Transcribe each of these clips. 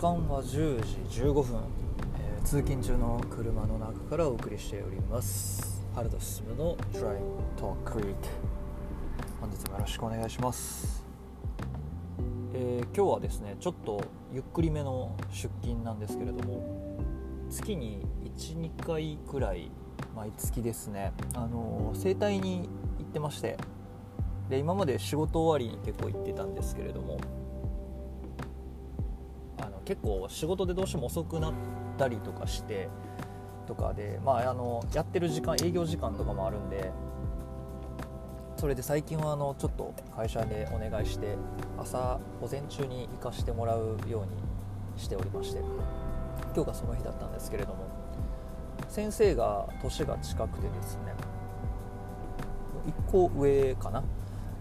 間は10時15分、えー、通勤中の車の中からお送りしております。原田進の Drive Talk Creek 本日もよろしくお願いします、えー今日はですねちょっとゆっくりめの出勤なんですけれども月に12回くらい毎月ですねあの整体に行ってましてで今まで仕事終わりに結構行ってたんですけれども結構仕事でどうしても遅くなったりとかしてとかで、まあ、あのやってる時間営業時間とかもあるんでそれで最近はあのちょっと会社でお願いして朝午前中に行かしてもらうようにしておりまして今日がその日だったんですけれども先生が年が近くてですね1個上かな？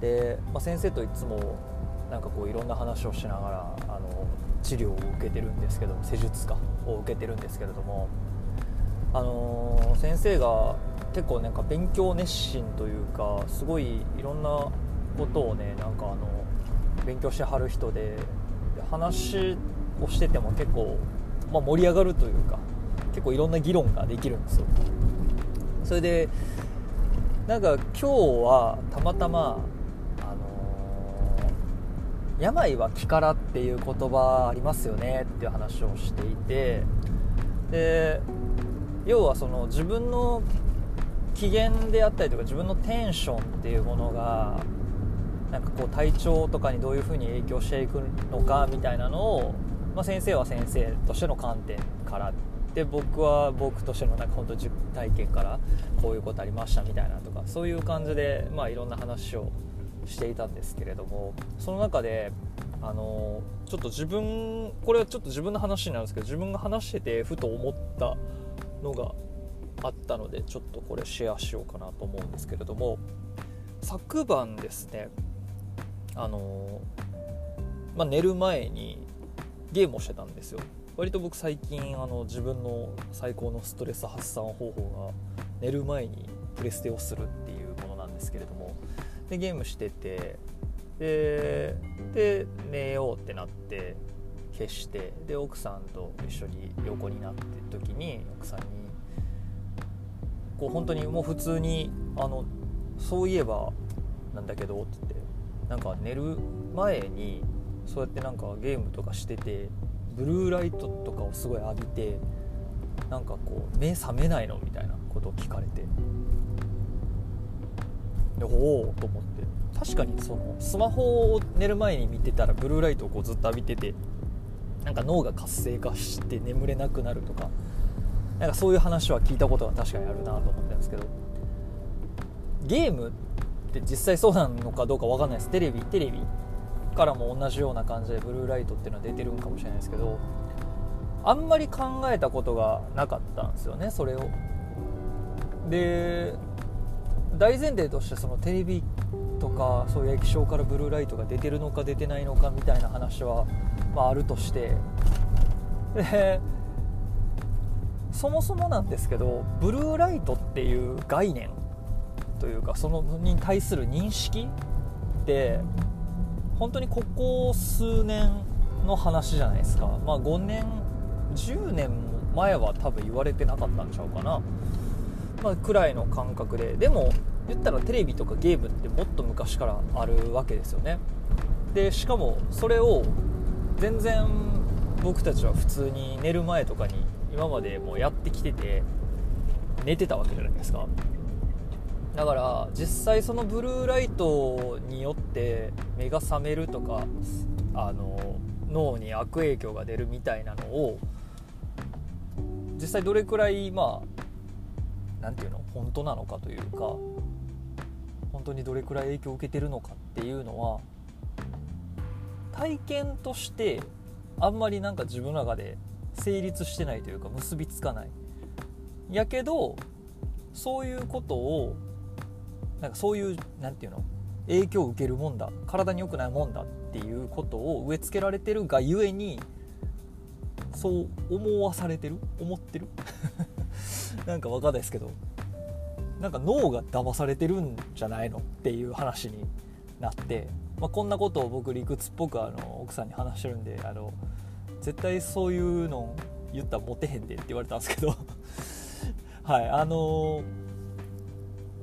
で、まあ、先生といつもなんかこういろんな話をしながらあの治療を受けてるんですけど施術かを受けてるんですけれども、あのー先生が結構なんか勉強熱心というかすごいいろんなことをねなんかあの勉強してはる人で話をしてても結構、まあ、盛り上がるというか結構いろんな議論ができるんですよ。それでなんか今日はたまたまあのー病は気からっていう言葉ありますよねっていう話をしていてで要はその自分の機嫌であったりとか自分のテンションっていうものがなんかこう体調とかにどういうふうに影響していくのかみたいなのを、まあ、先生は先生としての観点から。で僕は僕としてのなんか本当実体験からこういうことありましたみたいなとかそういう感じで、まあ、いろんな話をしていたんですけれどもその中であのちょっと自分これはちょっと自分の話になるんですけど自分が話しててふと思ったのがあったのでちょっとこれシェアしようかなと思うんですけれども昨晩ですねあの、まあ、寝る前にゲームをしてたんですよ。割と僕最近あの自分の最高のストレス発散方法が寝る前にプレステをするっていうものなんですけれどもでゲームしててでで寝ようってなって消してで奥さんと一緒に横になってる時に奥さんにこう本当にもう普通にあのそういえばなんだけどって言ってなんか寝る前にそうやってなんかゲームとかしててブルーライトとかをすごい浴びてなんかこう目覚めないのみたいなことを聞かれて。でおおと思って。確かにそのスマホを寝る前に見てたらブルーライトをこうずっと浴びててなんか脳が活性化して眠れなくなるとかなんかそういう話は聞いたことが確かにあるなと思ってるんですけどゲームって実際そうなのかどうか分かんないです。テレビテレビからも同じような感じでブルーライトっていうのは出てるんかもしれないですけどあんまり考えたことがなかったんですよねそれを。で大前提としてそのテレビとかそういう液晶からブルーライトが出てるのか出てないのかみたいな話は、まあ、あるとして。で そもそもなんですけどブルーライトっていう概念というかそのに対する認識って本当にここ数年の話じゃないですか、まあ、5年10年前は多分言われてなかったんちゃうかな、まあ、くらいの感覚で。でも言ったらテレビとかゲームってもっと昔からあるわけですよね。でしかもそれを全然僕たちは普通に寝る前とかに今までもうやってきてて寝てたわけじゃないですか。だから実際そのブルーライトによって目が覚めるとかあの脳に悪影響が出るみたいなのを実際どれくらいまあ何て言うの本当なのかというか本当にどれくらい影響を受けてるのかっていうのは体験としてあんまりなんか自分の中で成立してないというか結びつかない。やけどそういうことをなんかそういうなんていうの影響を受けるもんだ体に良くないもんだっていうことを植え付けられてるがゆえにそう思わされてる？思ってる？なんかわかんないですけどなんか脳が騙されてるんじゃないのっていう話になって、まあ、こんなことを僕理屈っぽくあの奥さんに話してるんであの絶対そういうの言ったらモテへんでって言われたんですけど はいあのー、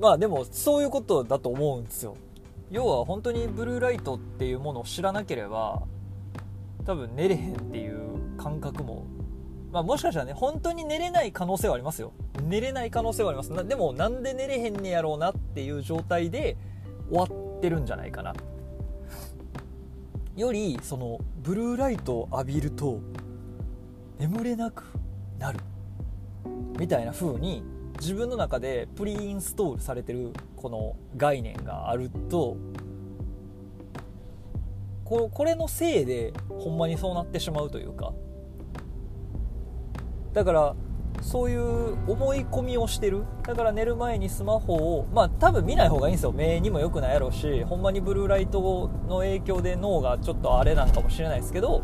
まあでもそういうことだと思うんですよ。要は本当にブルーライトっていうものを知らなければ多分寝れへんっていう感覚も、まあ、もしかしたらね本当に寝れない可能性はありますよ。寝れない可能性はあります。でもなんで寝れへんねやろうなっていう状態で終わってるんじゃないかな。よりそのブルーライトを浴びると眠れなくなる。みたいな風に自分の中でプリインストールされてるこの概念があるとここれのせいでほんまにそうなってしまうというかだからそういう思い込みをしてる。だから寝る前にスマホをまあ多分見ない方がいいんですよ。目にも良くないやろうしほんまにブルーライトの影響で脳がちょっとあれなんかもしれないですけど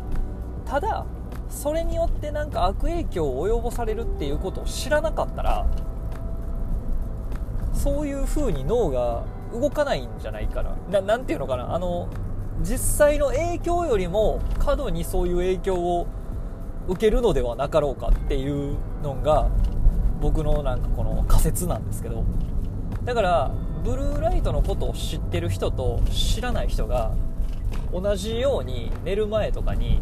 ただそれによってなんか悪影響を及ぼされるっていうことを知らなかったらそういう風に脳が動かないんじゃないかな。何ていうのかな。あの実際の影響よりも過度にそういう影響を受けるのではなかろうかっていうのが僕のなんかこの仮説なんですけど。だからブルーライトのことを知ってる人と知らない人が同じように寝る前とかに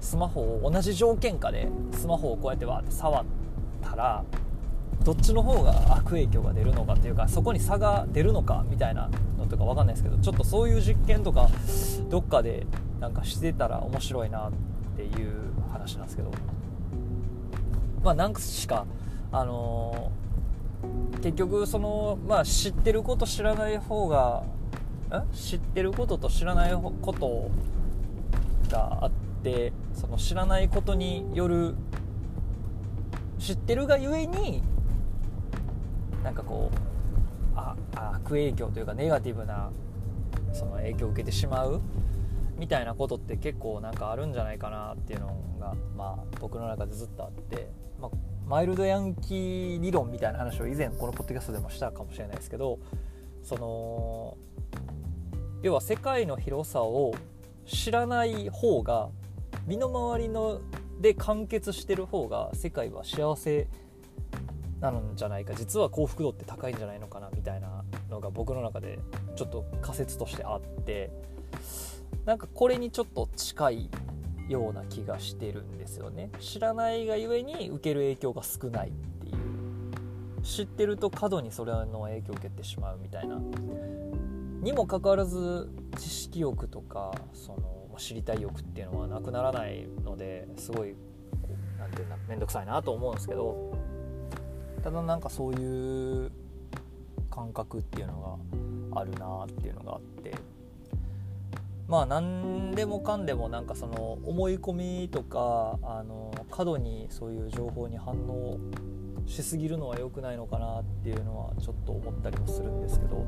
スマホを同じ条件下でスマホをこうやってわーって触ったらどっちの方が悪影響が出るのかというかそこに差が出るのかみたいなのとか分かんないですけどちょっとそういう実験とかどっかでなんかしてたら面白いなってていう話なんですけど。まあ何しかあのー、結局そのまあ知ってること知らない方が知ってることと知らないことがあってその知らないことによる知ってるがゆえになんかこうあ悪影響というかネガティブなその影響を受けてしまう。みたいなことって結構なんかあるんじゃないかなっていうのが、まあ、僕の中でずっとあって、まあ、マイルドヤンキー理論みたいな話を以前このポッドキャストでもしたかもしれないですけどその要は世界の広さを知らない方が身の回りので完結してる方が世界は幸せなんじゃないか実は幸福度って高いんじゃないのかなみたいなのが僕の中でちょっと仮説としてあってなんかこれにちょっと近いような気がしてるんですよね。知らないがゆえに受ける影響が少ないっていう。知ってると過度にそれの影響を受けてしまうみたいな。にもかかわらず知識欲とかその知りたい欲っていうのはなくならないのですごい何て言うんだ面倒くさいなと思うんですけど。ただなんかそういう感覚っていうのがあるなっていうのがあって。まあ何でもかんでもなんかその思い込みとかあの過度にそういう情報に反応しすぎるのは良くないのかなっていうのはちょっと思ったりもするんですけど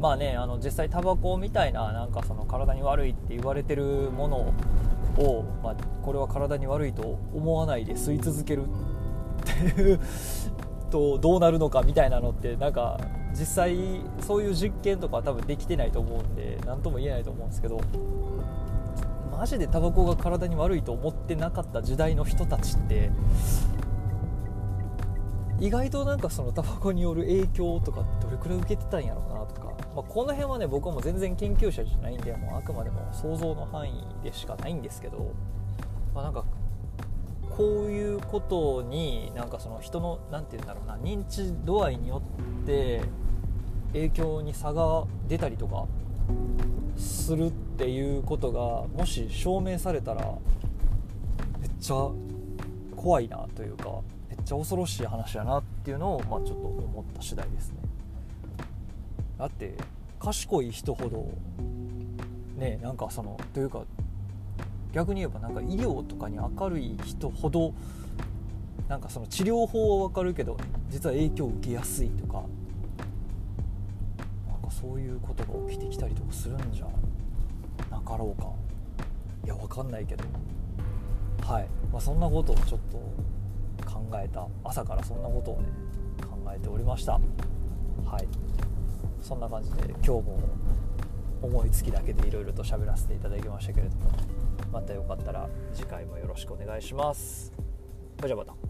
まあねあの実際タバコみたいななんかその体に悪いって言われてるものを、まあ、これは体に悪いと思わないで吸い続けるっていうとどうなるのかみたいなのってなんか実際そういう実験とかは多分できてないと思うんで何とも言えないと思うんですけどマジでタバコが体に悪いと思ってなかった時代の人たちって意外となんかそのタバコによる影響とかどれくらい受けてたんやろうなとか、まあ、この辺はね僕はもう全然研究者じゃないんでもうあくまでも想像の範囲でしかないんですけど、まあ、なんかこういうことになんかその人の何て言うんだろうな認知度合いによって影響に差が出たりとかするっていうことがもし証明されたらめっちゃ怖いなというかめっちゃ恐ろしい話やなっていうのを、まあ、ちょっと思った次第ですね。だって賢い人ほどねなんかそのというか逆に言えばなんか医療とかに明るい人ほどなんかその治療法は分かるけど実は影響を受けやすいとかなんかそういうことが起きてきたりとかするんじゃなかろうか。いや分かんないけど。はい、まあ、そんなことをちょっと考えた朝からそんなことをね考えておりました。はい。そんな感じで今日も思いつきだけでいろいろと喋らせていただきましたけれども。またよかったら次回もよろしくお願いします。じゃあまた。